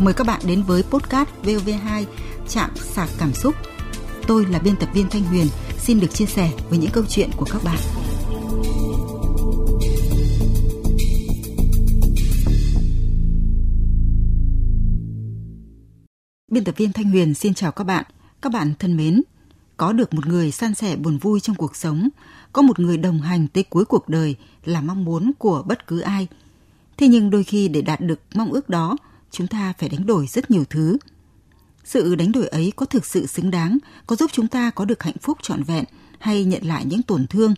Mời các bạn đến với podcast VOV2 Chạm sạc cảm xúc. Tôi là biên tập viên Thanh Huyền, xin được chia sẻ với những câu chuyện của các bạn. Biên tập viên Thanh Huyền xin chào các bạn. Các bạn thân mến, có được một người san sẻ buồn vui trong cuộc sống, có một người đồng hành tới cuối cuộc đời là mong muốn của bất cứ ai. Thế nhưng đôi khi để đạt được mong ước đó, chúng ta phải đánh đổi rất nhiều thứ. Sự đánh đổi ấy có thực sự xứng đáng, có giúp chúng ta có được hạnh phúc trọn vẹn hay nhận lại những tổn thương.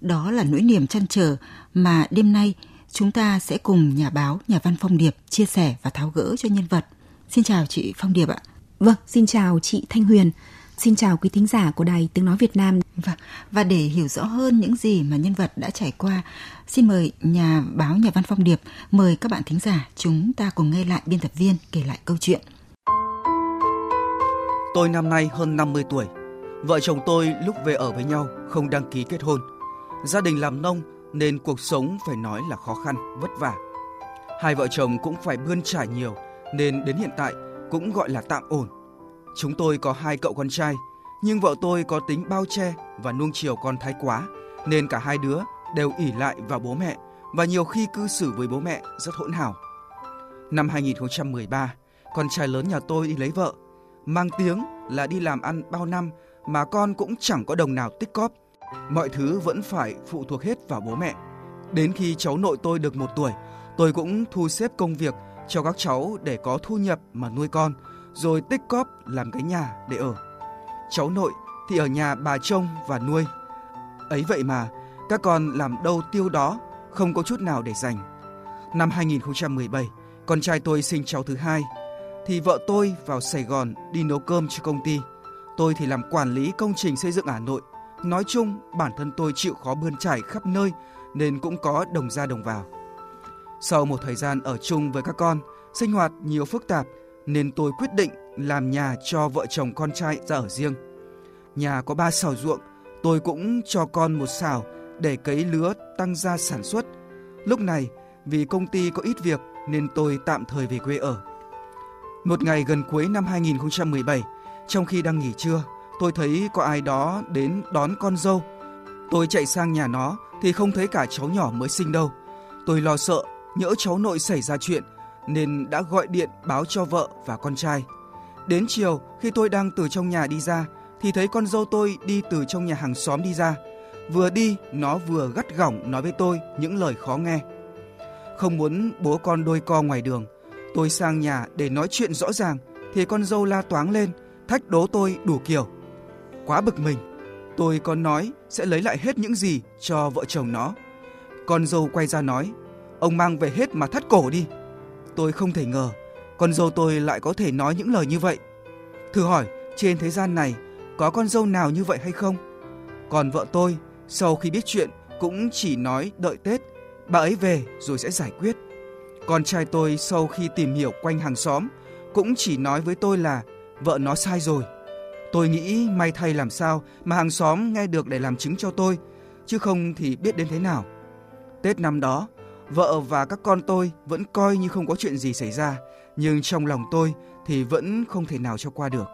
Đó là nỗi niềm chăn trở mà đêm nay chúng ta sẽ cùng nhà báo, nhà văn Phong Điệp chia sẻ và tháo gỡ cho nhân vật. Xin chào chị Phong Điệp ạ. Vâng, xin chào chị Thanh Huyền. Xin chào quý thính giả của Đài Tiếng Nói Việt Nam. Và, và để hiểu rõ hơn những gì mà nhân vật đã trải qua, xin mời nhà báo nhà văn Phong Điệp mời các bạn thính giả chúng ta cùng nghe lại biên tập viên kể lại câu chuyện. Tôi năm nay hơn 50 tuổi. Vợ chồng tôi lúc về ở với nhau không đăng ký kết hôn. Gia đình làm nông nên cuộc sống phải nói là khó khăn, vất vả. Hai vợ chồng cũng phải bươn trải nhiều nên đến hiện tại cũng gọi là tạm ổn. Chúng tôi có hai cậu con trai, nhưng vợ tôi có tính bao che và nuông chiều con thái quá, nên cả hai đứa đều ỉ lại vào bố mẹ và nhiều khi cư xử với bố mẹ rất hỗn hào. Năm 2013, con trai lớn nhà tôi đi lấy vợ, mang tiếng là đi làm ăn bao năm mà con cũng chẳng có đồng nào tích cóp. Mọi thứ vẫn phải phụ thuộc hết vào bố mẹ. Đến khi cháu nội tôi được một tuổi, tôi cũng thu xếp công việc cho các cháu để có thu nhập mà nuôi con, rồi tích cóp làm cái nhà để ở. Cháu nội thì ở nhà bà trông và nuôi. Ấy vậy mà, các con làm đâu tiêu đó, không có chút nào để dành. Năm 2017, con trai tôi sinh cháu thứ hai, thì vợ tôi vào Sài Gòn đi nấu cơm cho công ty. Tôi thì làm quản lý công trình xây dựng Hà Nội. Nói chung, bản thân tôi chịu khó bươn trải khắp nơi nên cũng có đồng ra đồng vào. Sau một thời gian ở chung với các con, sinh hoạt nhiều phức tạp nên tôi quyết định làm nhà cho vợ chồng con trai ra ở riêng. Nhà có ba xào ruộng, tôi cũng cho con một xào để cấy lứa tăng gia sản xuất. Lúc này, vì công ty có ít việc nên tôi tạm thời về quê ở. Một ngày gần cuối năm 2017, trong khi đang nghỉ trưa, tôi thấy có ai đó đến đón con dâu. Tôi chạy sang nhà nó thì không thấy cả cháu nhỏ mới sinh đâu. Tôi lo sợ nhỡ cháu nội xảy ra chuyện nên đã gọi điện báo cho vợ và con trai. Đến chiều khi tôi đang từ trong nhà đi ra thì thấy con dâu tôi đi từ trong nhà hàng xóm đi ra. Vừa đi nó vừa gắt gỏng nói với tôi những lời khó nghe. Không muốn bố con đôi co ngoài đường, tôi sang nhà để nói chuyện rõ ràng thì con dâu la toáng lên, thách đố tôi đủ kiểu. Quá bực mình, tôi có nói sẽ lấy lại hết những gì cho vợ chồng nó. Con dâu quay ra nói, ông mang về hết mà thắt cổ đi. Tôi không thể ngờ con dâu tôi lại có thể nói những lời như vậy. Thử hỏi, trên thế gian này có con dâu nào như vậy hay không? Còn vợ tôi, sau khi biết chuyện cũng chỉ nói đợi Tết, bà ấy về rồi sẽ giải quyết. Con trai tôi sau khi tìm hiểu quanh hàng xóm cũng chỉ nói với tôi là vợ nó sai rồi. Tôi nghĩ may thay làm sao mà hàng xóm nghe được để làm chứng cho tôi, chứ không thì biết đến thế nào. Tết năm đó, vợ và các con tôi vẫn coi như không có chuyện gì xảy ra, nhưng trong lòng tôi thì vẫn không thể nào cho qua được.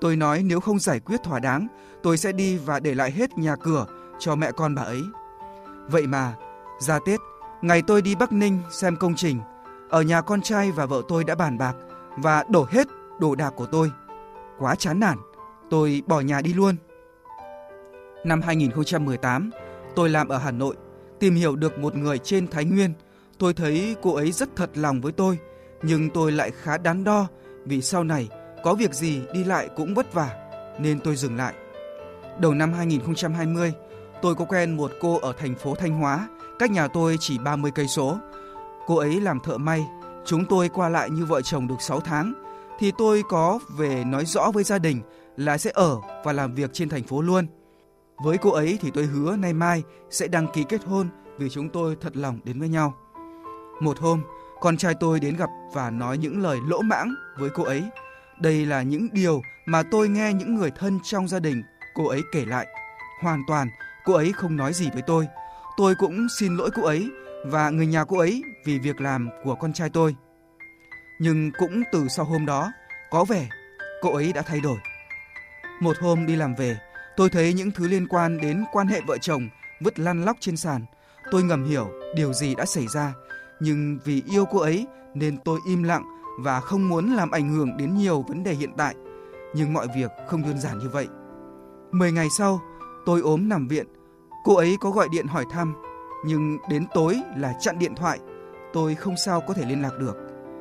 Tôi nói nếu không giải quyết thỏa đáng, tôi sẽ đi và để lại hết nhà cửa cho mẹ con bà ấy. Vậy mà, ra Tết, ngày tôi đi Bắc Ninh xem công trình, ở nhà con trai và vợ tôi đã bàn bạc và đổ hết đồ đạc của tôi. Quá chán nản, tôi bỏ nhà đi luôn. Năm 2018, tôi làm ở Hà Nội tìm hiểu được một người trên Thái Nguyên. Tôi thấy cô ấy rất thật lòng với tôi, nhưng tôi lại khá đắn đo vì sau này có việc gì đi lại cũng vất vả, nên tôi dừng lại. Đầu năm 2020, tôi có quen một cô ở thành phố Thanh Hóa, cách nhà tôi chỉ 30 cây số. Cô ấy làm thợ may, chúng tôi qua lại như vợ chồng được 6 tháng, thì tôi có về nói rõ với gia đình là sẽ ở và làm việc trên thành phố luôn. Với cô ấy thì tôi hứa nay mai sẽ đăng ký kết hôn vì chúng tôi thật lòng đến với nhau. Một hôm, con trai tôi đến gặp và nói những lời lỗ mãng với cô ấy. Đây là những điều mà tôi nghe những người thân trong gia đình cô ấy kể lại. Hoàn toàn, cô ấy không nói gì với tôi. Tôi cũng xin lỗi cô ấy và người nhà cô ấy vì việc làm của con trai tôi. Nhưng cũng từ sau hôm đó, có vẻ cô ấy đã thay đổi. Một hôm đi làm về, tôi thấy những thứ liên quan đến quan hệ vợ chồng vứt lăn lóc trên sàn. Tôi ngầm hiểu điều gì đã xảy ra, nhưng vì yêu cô ấy nên tôi im lặng và không muốn làm ảnh hưởng đến nhiều vấn đề hiện tại. Nhưng mọi việc không đơn giản như vậy. Mười ngày sau, tôi ốm nằm viện. Cô ấy có gọi điện hỏi thăm, nhưng đến tối là chặn điện thoại. Tôi không sao có thể liên lạc được.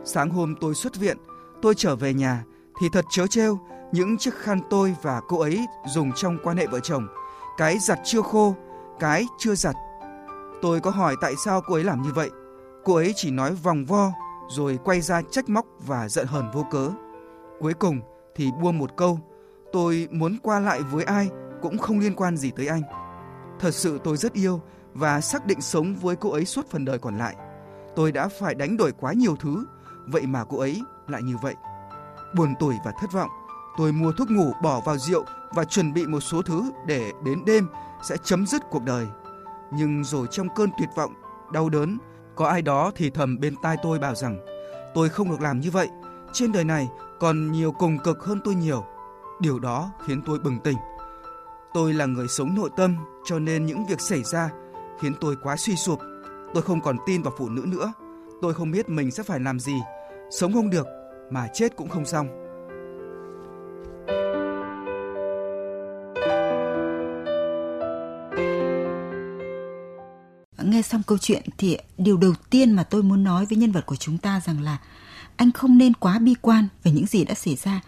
Sáng hôm tôi xuất viện, tôi trở về nhà thì thật chớ trêu, những chiếc khăn tôi và cô ấy dùng trong quan hệ vợ chồng, cái giặt chưa khô, cái chưa giặt. Tôi có hỏi tại sao cô ấy làm như vậy. Cô ấy chỉ nói vòng vo rồi quay ra trách móc và giận hờn vô cớ. Cuối cùng thì buông một câu, tôi muốn qua lại với ai cũng không liên quan gì tới anh. Thật sự tôi rất yêu và xác định sống với cô ấy suốt phần đời còn lại. Tôi đã phải đánh đổi quá nhiều thứ, vậy mà cô ấy lại như vậy. Buồn tủi và thất vọng, tôi mua thuốc ngủ bỏ vào rượu và chuẩn bị một số thứ để đến đêm sẽ chấm dứt cuộc đời. Nhưng rồi trong cơn tuyệt vọng, đau đớn, có ai đó thì thầm bên tai tôi bảo rằng tôi không được làm như vậy. Trên đời này còn nhiều cùng cực hơn tôi nhiều. Điều đó khiến tôi bừng tỉnh. Tôi là người sống nội tâm cho nên những việc xảy ra khiến tôi quá suy sụp. Tôi không còn tin vào phụ nữ nữa. Tôi không biết mình sẽ phải làm gì. Sống không được mà chết cũng không xong. Nghe xong câu chuyện thì điều đầu tiên mà tôi muốn nói với nhân vật của chúng ta rằng là anh không nên quá bi quan về những gì đã xảy ra.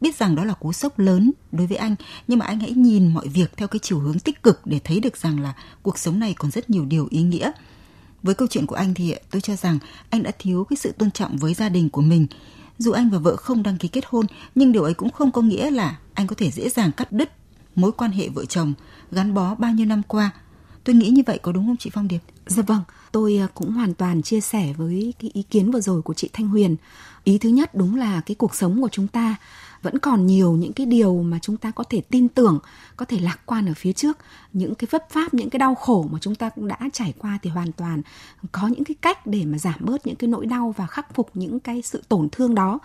Biết rằng đó là cú sốc lớn đối với anh, nhưng mà anh hãy nhìn mọi việc theo cái chiều hướng tích cực để thấy được rằng là cuộc sống này còn rất nhiều điều ý nghĩa. Với câu chuyện của anh thì tôi cho rằng anh đã thiếu cái sự tôn trọng với gia đình của mình. Dù anh và vợ không đăng ký kết hôn, nhưng điều ấy cũng không có nghĩa là anh có thể dễ dàng cắt đứt mối quan hệ vợ chồng gắn bó bao nhiêu năm qua. Tôi nghĩ như vậy có đúng không chị Phong Điệp? Dạ vâng, tôi à, cũng hoàn toàn chia sẻ với cái ý kiến vừa rồi của chị Thanh Huyền. Ý thứ nhất đúng là cái cuộc sống của chúng ta vẫn còn nhiều những cái điều mà chúng ta có thể tin tưởng, có thể lạc quan ở phía trước. Những cái vấp pháp, những cái đau khổ mà chúng ta cũng đã trải qua thì hoàn toàn có những cái cách để mà giảm bớt những cái nỗi đau và khắc phục những cái sự tổn thương đó.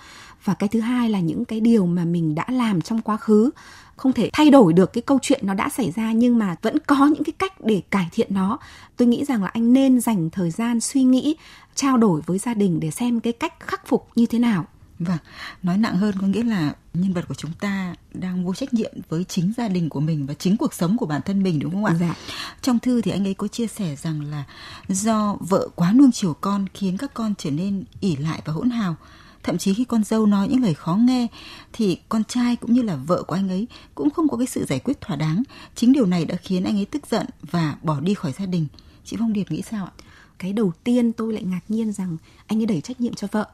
Và cái thứ hai là những cái điều mà mình đã làm trong quá khứ không thể thay đổi được cái câu chuyện nó đã xảy ra nhưng mà vẫn có những cái cách để cải thiện nó tôi nghĩ rằng là anh nên dành thời gian suy nghĩ trao đổi với gia đình để xem cái cách khắc phục như thế nào Vâng, nói nặng hơn có nghĩa là nhân vật của chúng ta đang vô trách nhiệm với chính gia đình của mình và chính cuộc sống của bản thân mình đúng không ạ? Dạ. Trong thư thì anh ấy có chia sẻ rằng là do vợ quá nuông chiều con khiến các con trở nên ỉ lại và hỗn hào. Thậm chí khi con dâu nói những lời khó nghe thì con trai cũng như là vợ của anh ấy cũng không có cái sự giải quyết thỏa đáng. Chính điều này đã khiến anh ấy tức giận và bỏ đi khỏi gia đình. Chị Phong Điệp nghĩ sao ạ? Cái đầu tiên tôi lại ngạc nhiên rằng anh ấy đẩy trách nhiệm cho vợ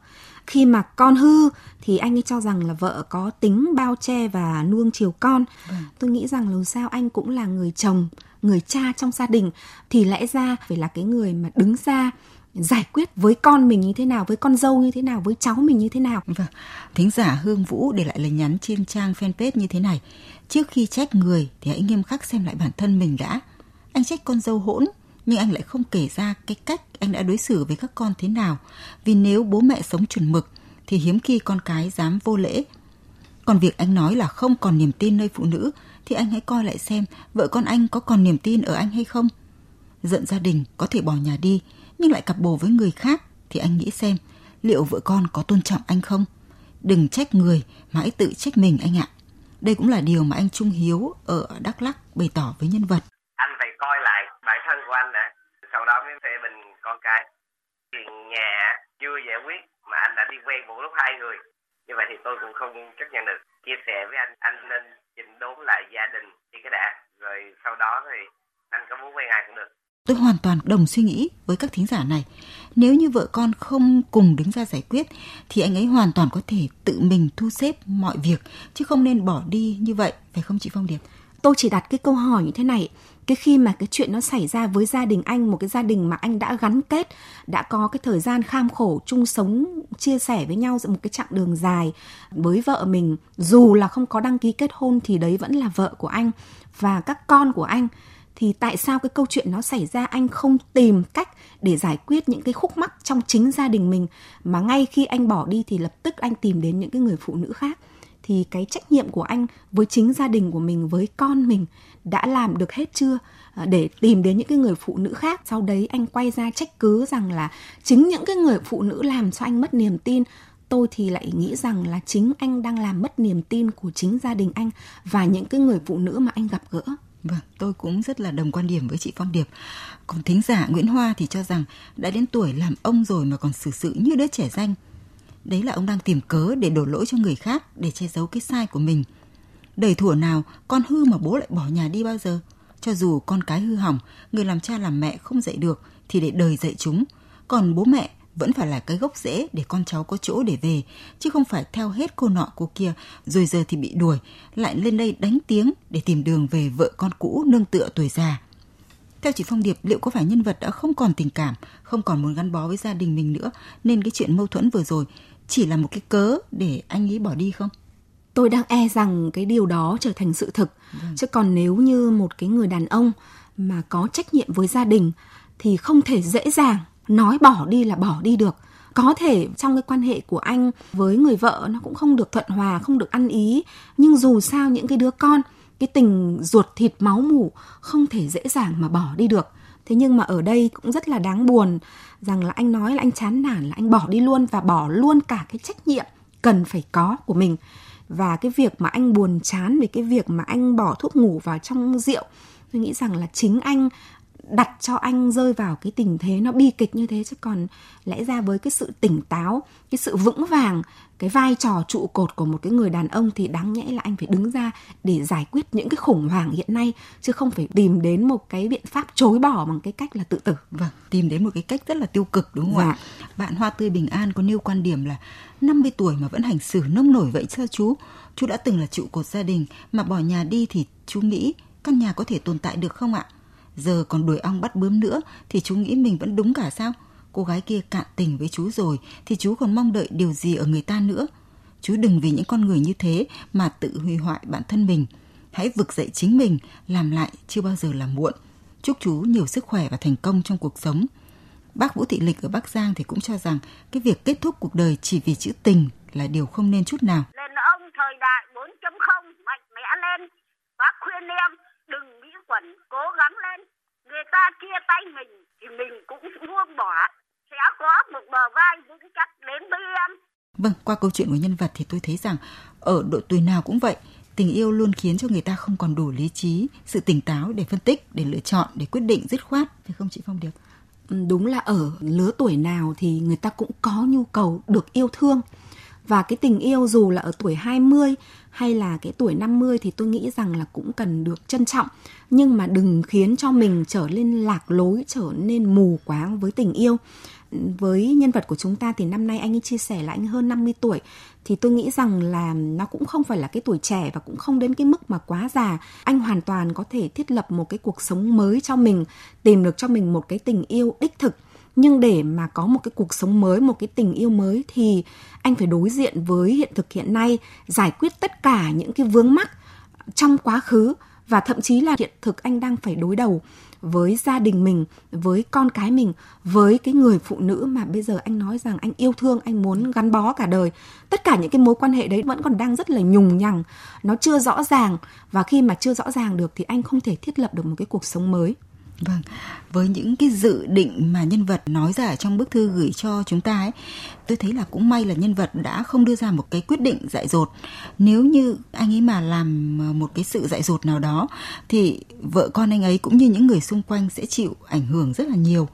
khi mà con hư thì anh ấy cho rằng là vợ có tính bao che và nuông chiều con vâng. tôi nghĩ rằng dù sao anh cũng là người chồng người cha trong gia đình thì lẽ ra phải là cái người mà đứng ra giải quyết với con mình như thế nào, với con dâu như thế nào, với cháu mình như thế nào. Vâng. Thính giả Hương Vũ để lại lời nhắn trên trang fanpage như thế này. Trước khi trách người thì hãy nghiêm khắc xem lại bản thân mình đã. Anh trách con dâu hỗn, nhưng anh lại không kể ra cái cách anh đã đối xử với các con thế nào. Vì nếu bố mẹ sống chuẩn mực, thì hiếm khi con cái dám vô lễ. Còn việc anh nói là không còn niềm tin nơi phụ nữ, thì anh hãy coi lại xem vợ con anh có còn niềm tin ở anh hay không. Giận gia đình có thể bỏ nhà đi, nhưng lại cặp bồ với người khác, thì anh nghĩ xem liệu vợ con có tôn trọng anh không? Đừng trách người mà hãy tự trách mình anh ạ. Đây cũng là điều mà anh Trung Hiếu ở Đắk Lắk bày tỏ với nhân vật anh đã sau đó mới phê bình con cái chuyện nhà chưa giải quyết mà anh đã đi quen một lúc hai người như vậy thì tôi cũng không chấp nhận được chia sẻ với anh anh nên chỉnh đốn lại gia đình đi cái đã rồi sau đó thì anh có muốn quen ai cũng được Tôi hoàn toàn đồng suy nghĩ với các thính giả này. Nếu như vợ con không cùng đứng ra giải quyết thì anh ấy hoàn toàn có thể tự mình thu xếp mọi việc chứ không nên bỏ đi như vậy, phải không chị Phong Điệp? Tôi chỉ đặt cái câu hỏi như thế này, cái khi mà cái chuyện nó xảy ra với gia đình anh một cái gia đình mà anh đã gắn kết đã có cái thời gian kham khổ chung sống chia sẻ với nhau một cái chặng đường dài với vợ mình dù là không có đăng ký kết hôn thì đấy vẫn là vợ của anh và các con của anh thì tại sao cái câu chuyện nó xảy ra anh không tìm cách để giải quyết những cái khúc mắc trong chính gia đình mình mà ngay khi anh bỏ đi thì lập tức anh tìm đến những cái người phụ nữ khác? Thì cái trách nhiệm của anh với chính gia đình của mình với con mình đã làm được hết chưa à, để tìm đến những cái người phụ nữ khác sau đấy anh quay ra trách cứ rằng là chính những cái người phụ nữ làm cho anh mất niềm tin tôi thì lại nghĩ rằng là chính anh đang làm mất niềm tin của chính gia đình anh và những cái người phụ nữ mà anh gặp gỡ Vâng, tôi cũng rất là đồng quan điểm với chị Phong Điệp. Còn thính giả Nguyễn Hoa thì cho rằng đã đến tuổi làm ông rồi mà còn xử sự như đứa trẻ danh. Đấy là ông đang tìm cớ để đổ lỗi cho người khác để che giấu cái sai của mình. đời thủa nào con hư mà bố lại bỏ nhà đi bao giờ? Cho dù con cái hư hỏng, người làm cha làm mẹ không dạy được thì để đời dạy chúng. Còn bố mẹ vẫn phải là cái gốc rễ để con cháu có chỗ để về, chứ không phải theo hết cô nọ cô kia, rồi giờ thì bị đuổi, lại lên đây đánh tiếng để tìm đường về vợ con cũ nương tựa tuổi già. Theo chị Phong Điệp, liệu có phải nhân vật đã không còn tình cảm, không còn muốn gắn bó với gia đình mình nữa, nên cái chuyện mâu thuẫn vừa rồi chỉ là một cái cớ để anh ấy bỏ đi không? Tôi đang e rằng cái điều đó trở thành sự thực. Vâng. Chứ còn nếu như một cái người đàn ông mà có trách nhiệm với gia đình thì không thể dễ dàng nói bỏ đi là bỏ đi được có thể trong cái quan hệ của anh với người vợ nó cũng không được thuận hòa không được ăn ý nhưng dù sao những cái đứa con cái tình ruột thịt máu mủ không thể dễ dàng mà bỏ đi được thế nhưng mà ở đây cũng rất là đáng buồn rằng là anh nói là anh chán nản, là anh bỏ đi luôn và bỏ luôn cả cái trách nhiệm cần phải có của mình. Và cái việc mà anh buồn chán về cái việc mà anh bỏ thuốc ngủ vào trong rượu, tôi nghĩ rằng là chính anh đặt cho anh rơi vào cái tình thế nó bi kịch như thế chứ còn lẽ ra với cái sự tỉnh táo cái sự vững vàng cái vai trò trụ cột của một cái người đàn ông thì đáng nhẽ là anh phải đứng ra để giải quyết những cái khủng hoảng hiện nay chứ không phải tìm đến một cái biện pháp chối bỏ bằng cái cách là tự tử. Vâng tìm đến một cái cách rất là tiêu cực đúng không dạ. ạ bạn hoa tươi bình an có nêu quan điểm là 50 tuổi mà vẫn hành xử nông nổi vậy sao chú? Chú đã từng là trụ cột gia đình mà bỏ nhà đi thì chú nghĩ căn nhà có thể tồn tại được không ạ giờ còn đuổi ong bắt bướm nữa thì chú nghĩ mình vẫn đúng cả sao? Cô gái kia cạn tình với chú rồi thì chú còn mong đợi điều gì ở người ta nữa? Chú đừng vì những con người như thế mà tự hủy hoại bản thân mình. Hãy vực dậy chính mình, làm lại chưa bao giờ là muộn. Chúc chú nhiều sức khỏe và thành công trong cuộc sống. Bác Vũ Thị Lịch ở Bắc Giang thì cũng cho rằng cái việc kết thúc cuộc đời chỉ vì chữ tình là điều không nên chút nào. Lên ông thời đại 4.0 mạnh mẽ lên. Bác khuyên em đừng nghĩ quẩn cố gắng lên. Người ta chia tay mình thì mình cũng buông bỏ. Sẽ có một bờ vai vững chắc đến với em. Vâng qua câu chuyện của nhân vật thì tôi thấy rằng ở độ tuổi nào cũng vậy tình yêu luôn khiến cho người ta không còn đủ lý trí sự tỉnh táo để phân tích để lựa chọn để quyết định dứt khoát. Phải không chị phong điệp? Ừ, đúng là ở lứa tuổi nào thì người ta cũng có nhu cầu được yêu thương và cái tình yêu dù là ở tuổi 20 hay là cái tuổi 50 thì tôi nghĩ rằng là cũng cần được trân trọng. Nhưng mà đừng khiến cho mình trở nên lạc lối, trở nên mù quáng với tình yêu. Với nhân vật của chúng ta thì năm nay anh ấy chia sẻ là anh hơn 50 tuổi. Thì tôi nghĩ rằng là nó cũng không phải là cái tuổi trẻ và cũng không đến cái mức mà quá già. Anh hoàn toàn có thể thiết lập một cái cuộc sống mới cho mình, tìm được cho mình một cái tình yêu đích thực nhưng để mà có một cái cuộc sống mới một cái tình yêu mới thì anh phải đối diện với hiện thực hiện nay giải quyết tất cả những cái vướng mắc trong quá khứ và thậm chí là hiện thực anh đang phải đối đầu với gia đình mình, với con cái mình, với cái người phụ nữ mà bây giờ anh nói rằng anh yêu thương, anh muốn gắn bó cả đời. Tất cả những cái mối quan hệ đấy vẫn còn đang rất là nhùng nhằng, nó chưa rõ ràng và khi mà chưa rõ ràng được thì anh không thể thiết lập được một cái cuộc sống mới. Vâng, với những cái dự định mà nhân vật nói ra trong bức thư gửi cho chúng ta ấy, tôi thấy là cũng may là nhân vật đã không đưa ra một cái quyết định dại dột. Nếu như anh ấy mà làm ờ, một cái sự dại dột nào đó thì vợ con anh ấy cũng như những người xung quanh sẽ chịu ảnh hưởng rất là nhiều.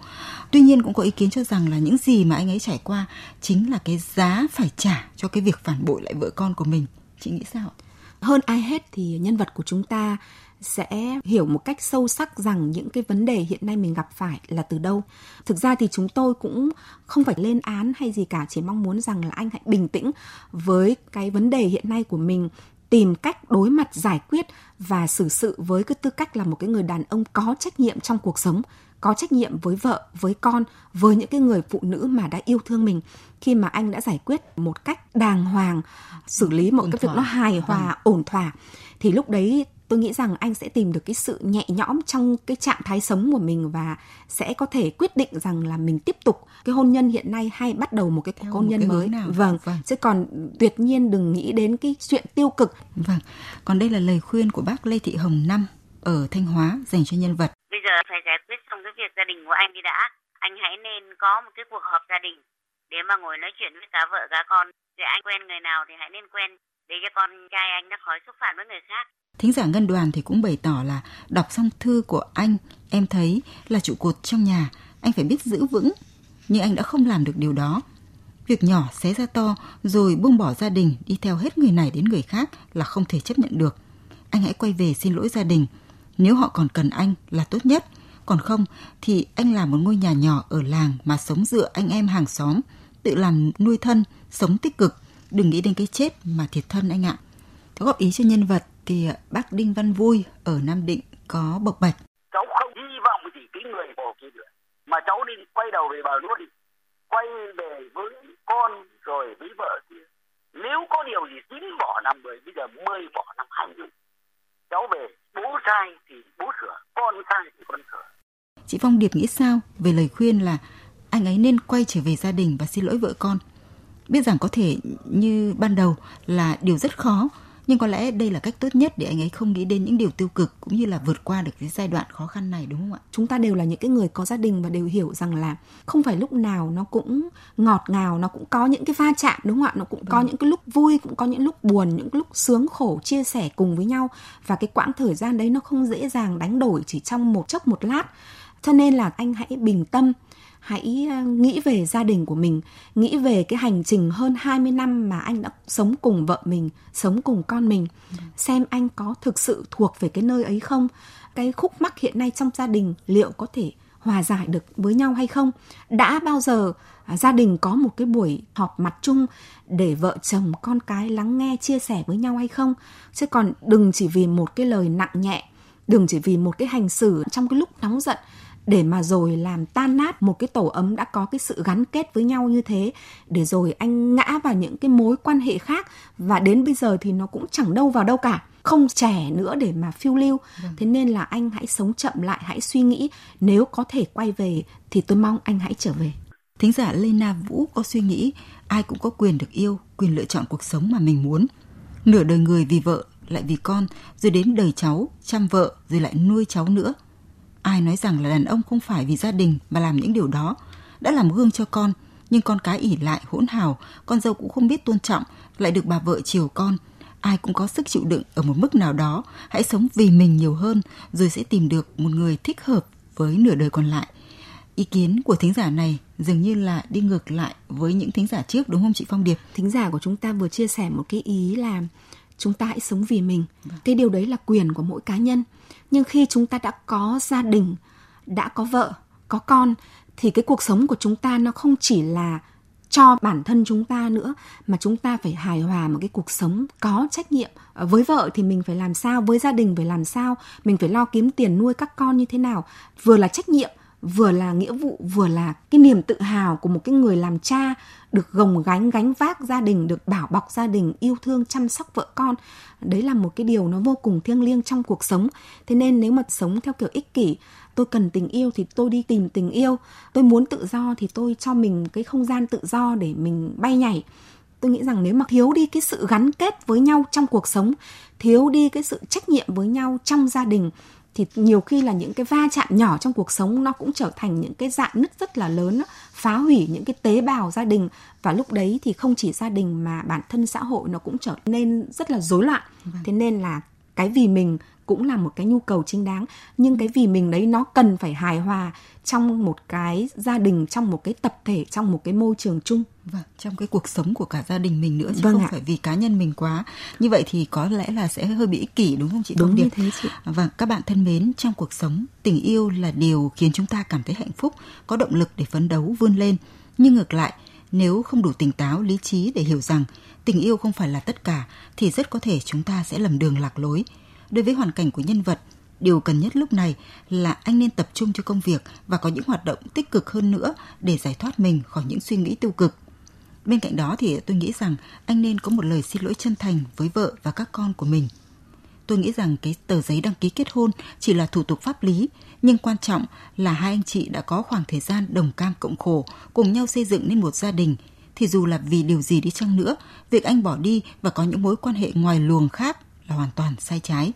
Tuy nhiên cũng có ý kiến cho rằng là những gì mà anh ấy trải qua chính là cái giá phải trả cho cái việc phản bội lại vợ con của mình. Chị nghĩ sao? Hơn ai hết thì nhân vật của chúng ta sẽ hiểu một cách sâu sắc rằng những cái vấn đề hiện nay mình gặp phải là từ đâu. Thực ra thì chúng tôi cũng không phải lên án hay gì cả, chỉ mong muốn rằng là anh hãy bình tĩnh với cái vấn đề hiện nay của mình tìm cách đối mặt giải quyết và xử sự với cái tư cách là một cái người đàn ông có trách nhiệm trong cuộc sống có trách nhiệm với vợ, với con, với những cái người phụ nữ mà đã yêu thương mình khi mà anh đã giải quyết một cách đàng hoàng, xử lý một ổn cái thỏa. việc nó hài hòa, vâng. ổn thỏa thì lúc đấy tôi nghĩ rằng anh sẽ tìm được cái sự nhẹ nhõm trong cái trạng thái sống của mình và sẽ có thể quyết định rằng là mình tiếp tục cái hôn nhân hiện nay hay bắt đầu một cái cuộc hôn nhân mới. nào. vâng vâng. chứ còn tuyệt nhiên đừng nghĩ đến cái chuyện tiêu cực. Vâng còn đây là lời khuyên của bác Lê Thị Hồng Năm ở Thanh Hóa dành cho nhân vật. Bây giờ phải giải quyết xong cái việc gia đình của anh đi đã. Anh hãy nên có một cái cuộc họp gia đình để mà ngồi nói chuyện với cả vợ cả con. Để anh quen người nào thì hãy nên quen. Để cho con trai anh nó khỏi xúc phạm với người khác Thính giả Ngân Đoàn thì cũng bày tỏ là đọc xong thư của anh, em thấy là trụ cột trong nhà, anh phải biết giữ vững, nhưng anh đã không làm được điều đó. Việc nhỏ xé ra to rồi buông bỏ gia đình đi theo hết người này đến người khác là không thể chấp nhận được. Anh hãy quay về xin lỗi gia đình. Nếu họ còn cần anh là tốt nhất, còn không thì anh làm một ngôi nhà nhỏ ở làng mà sống dựa anh em hàng xóm, tự làm nuôi thân, sống tích cực, đừng nghĩ đến cái chết mà thiệt thân anh ạ. Thế góp ý cho nhân vật thì bác Đinh Văn Vui ở Nam Định có bộc bạch. Cháu không hy vọng gì cái người bồ kia nữa, mà cháu đi quay đầu về bờ luôn đi, quay về với con rồi với vợ kia. Nếu có điều gì chín bỏ năm mười, bây giờ mười bỏ năm hai mươi. Cháu về, bố sai thì bố sửa, con sai thì con sửa. Chị Phong Điệp nghĩ sao về lời khuyên là anh ấy nên quay trở về gia đình và xin lỗi vợ con? Biết rằng có thể như ban đầu là điều rất khó, nhưng có lẽ đây là cách tốt nhất để anh ấy không nghĩ đến những điều tiêu cực cũng như là vượt qua được cái giai đoạn khó khăn này đúng không ạ? Chúng ta đều là những cái người có gia đình và đều hiểu rằng là không phải lúc nào nó cũng ngọt ngào, nó cũng có những cái va chạm đúng không ạ? Nó cũng có vâng. những cái lúc vui, cũng có những lúc buồn, những lúc sướng khổ chia sẻ cùng với nhau và cái quãng thời gian đấy nó không dễ dàng đánh đổi chỉ trong một chốc một lát. Cho nên là anh hãy bình tâm, hãy à, nghĩ về gia đình của mình, nghĩ về cái hành trình hơn 20 năm mà anh đã sống cùng vợ mình, sống cùng con mình. Xem anh có thực sự thuộc về cái nơi ấy không? Cái khúc mắc hiện nay trong gia đình liệu có thể hòa giải được với nhau hay không? Đã bao giờ à, gia đình có một cái buổi họp mặt chung để vợ chồng con cái lắng nghe chia sẻ với nhau hay không? Chứ còn đừng chỉ vì một cái lời nặng nhẹ, đừng chỉ vì một cái hành xử trong cái lúc nóng giận để mà rồi làm tan nát một cái tổ ấm đã có cái sự gắn kết với nhau như thế để rồi anh ngã vào những cái mối quan hệ khác và đến bây giờ thì nó cũng chẳng đâu vào đâu cả. Không trẻ nữa để mà phiêu lưu. Vâng. thế nên là anh hãy sống chậm lại hãy suy nghĩ. Nếu có thể quay về thì tôi mong anh hãy trở về. Thính giả Lena Vũ có suy nghĩ ai cũng có quyền được yêu quyền lựa chọn cuộc sống mà mình muốn. Nửa đời người vì vợ lại vì con rồi đến đời cháu chăm vợ rồi lại nuôi cháu nữa Ai nói rằng là đàn ông không phải vì gia đình mà làm những điều đó, đã làm gương cho con, nhưng con cái ỉ lại hỗn hào, con dâu cũng không biết tôn trọng, lại được bà vợ chiều con. Ai cũng có sức chịu đựng ở một mức nào đó, hãy sống vì mình nhiều hơn, rồi sẽ tìm được một người thích hợp với nửa đời còn lại. Ý kiến của thính giả này dường như là đi ngược lại với những thính giả trước đúng không chị Phong Điệp? Thính giả của chúng ta vừa chia sẻ một cái ý là chúng ta hãy sống vì mình. Vâng. Cái điều đấy là quyền của mỗi cá nhân nhưng khi chúng ta đã có gia đình đã có vợ có con thì cái cuộc sống của chúng ta nó không chỉ là cho bản thân chúng ta nữa mà chúng ta phải hài hòa một cái cuộc sống có trách nhiệm với vợ thì mình phải làm sao với gia đình phải làm sao mình phải lo kiếm tiền nuôi các con như thế nào vừa là trách nhiệm vừa là nghĩa vụ vừa là cái niềm tự hào của một cái người làm cha được gồng gánh gánh vác gia đình, được bảo bọc gia đình, yêu thương, chăm sóc vợ con. Đấy là một cái điều nó vô cùng thiêng liêng trong cuộc sống. Thế nên nếu mà sống theo kiểu ích kỷ, tôi cần tình yêu thì tôi đi tìm tình yêu. Tôi muốn tự do thì tôi cho mình cái không gian tự do để mình bay nhảy. Tôi nghĩ rằng nếu mà thiếu đi cái sự gắn kết với nhau trong cuộc sống, thiếu đi cái sự trách nhiệm với nhau trong gia đình, thì nhiều khi là những cái va chạm nhỏ trong cuộc sống nó cũng trở thành những cái dạng nứt rất là lớn phá hủy những cái tế bào gia đình và lúc đấy thì không chỉ gia đình mà bản thân xã hội nó cũng trở nên rất là rối loạn vâng. thế nên là cái vì mình cũng là một cái nhu cầu chính đáng. Nhưng cái vì mình đấy nó cần phải hài hòa trong một cái gia đình trong một cái tập thể trong một cái môi trường chung. Vâng trong cái cuộc sống của cả gia đình mình nữa chứ vâng không ạ. phải vì cá nhân mình quá. Như vậy thì có lẽ là sẽ hơi bị ích kỷ đúng không chị đúng như thế chị. Và các bạn thân mến trong cuộc sống tình yêu là điều khiến chúng ta cảm thấy hạnh phúc có động lực để phấn đấu vươn lên. Nhưng ngược lại nếu không đủ tỉnh táo lý trí để hiểu rằng tình yêu không phải là tất cả thì rất có thể chúng ta sẽ lầm đường lạc lối đối với hoàn cảnh của nhân vật điều cần nhất lúc này là anh nên tập trung cho công việc và có những hoạt động tích cực hơn nữa để giải thoát mình khỏi những suy nghĩ tiêu cực bên cạnh đó thì tôi nghĩ rằng anh nên có một lời xin lỗi chân thành với vợ và các con của mình tôi nghĩ rằng cái tờ giấy đăng ký kết hôn chỉ là thủ tục pháp lý, nhưng quan trọng là hai anh chị đã có khoảng thời gian đồng cam cộng khổ, cùng nhau xây dựng nên một gia đình. Thì dù là vì điều gì đi chăng nữa, việc anh bỏ đi và có những mối quan hệ ngoài luồng khác là hoàn toàn sai trái.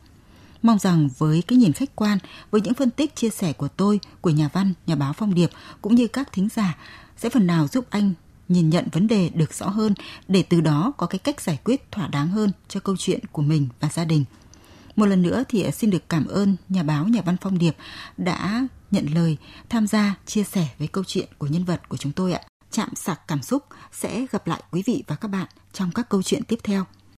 Mong rằng với cái nhìn khách quan, với những phân tích chia sẻ của tôi, của nhà văn, nhà báo Phong Điệp cũng như các thính giả sẽ phần nào giúp anh nhìn nhận vấn đề được rõ hơn để từ đó có cái cách giải quyết thỏa đáng hơn cho câu chuyện của mình và gia đình. Một lần nữa thì xin được cảm ơn nhà báo nhà văn Phong Điệp đã nhận lời tham gia chia sẻ với câu chuyện của nhân vật của chúng tôi ạ. Chạm sạc cảm xúc sẽ gặp lại quý vị và các bạn trong các câu chuyện tiếp theo.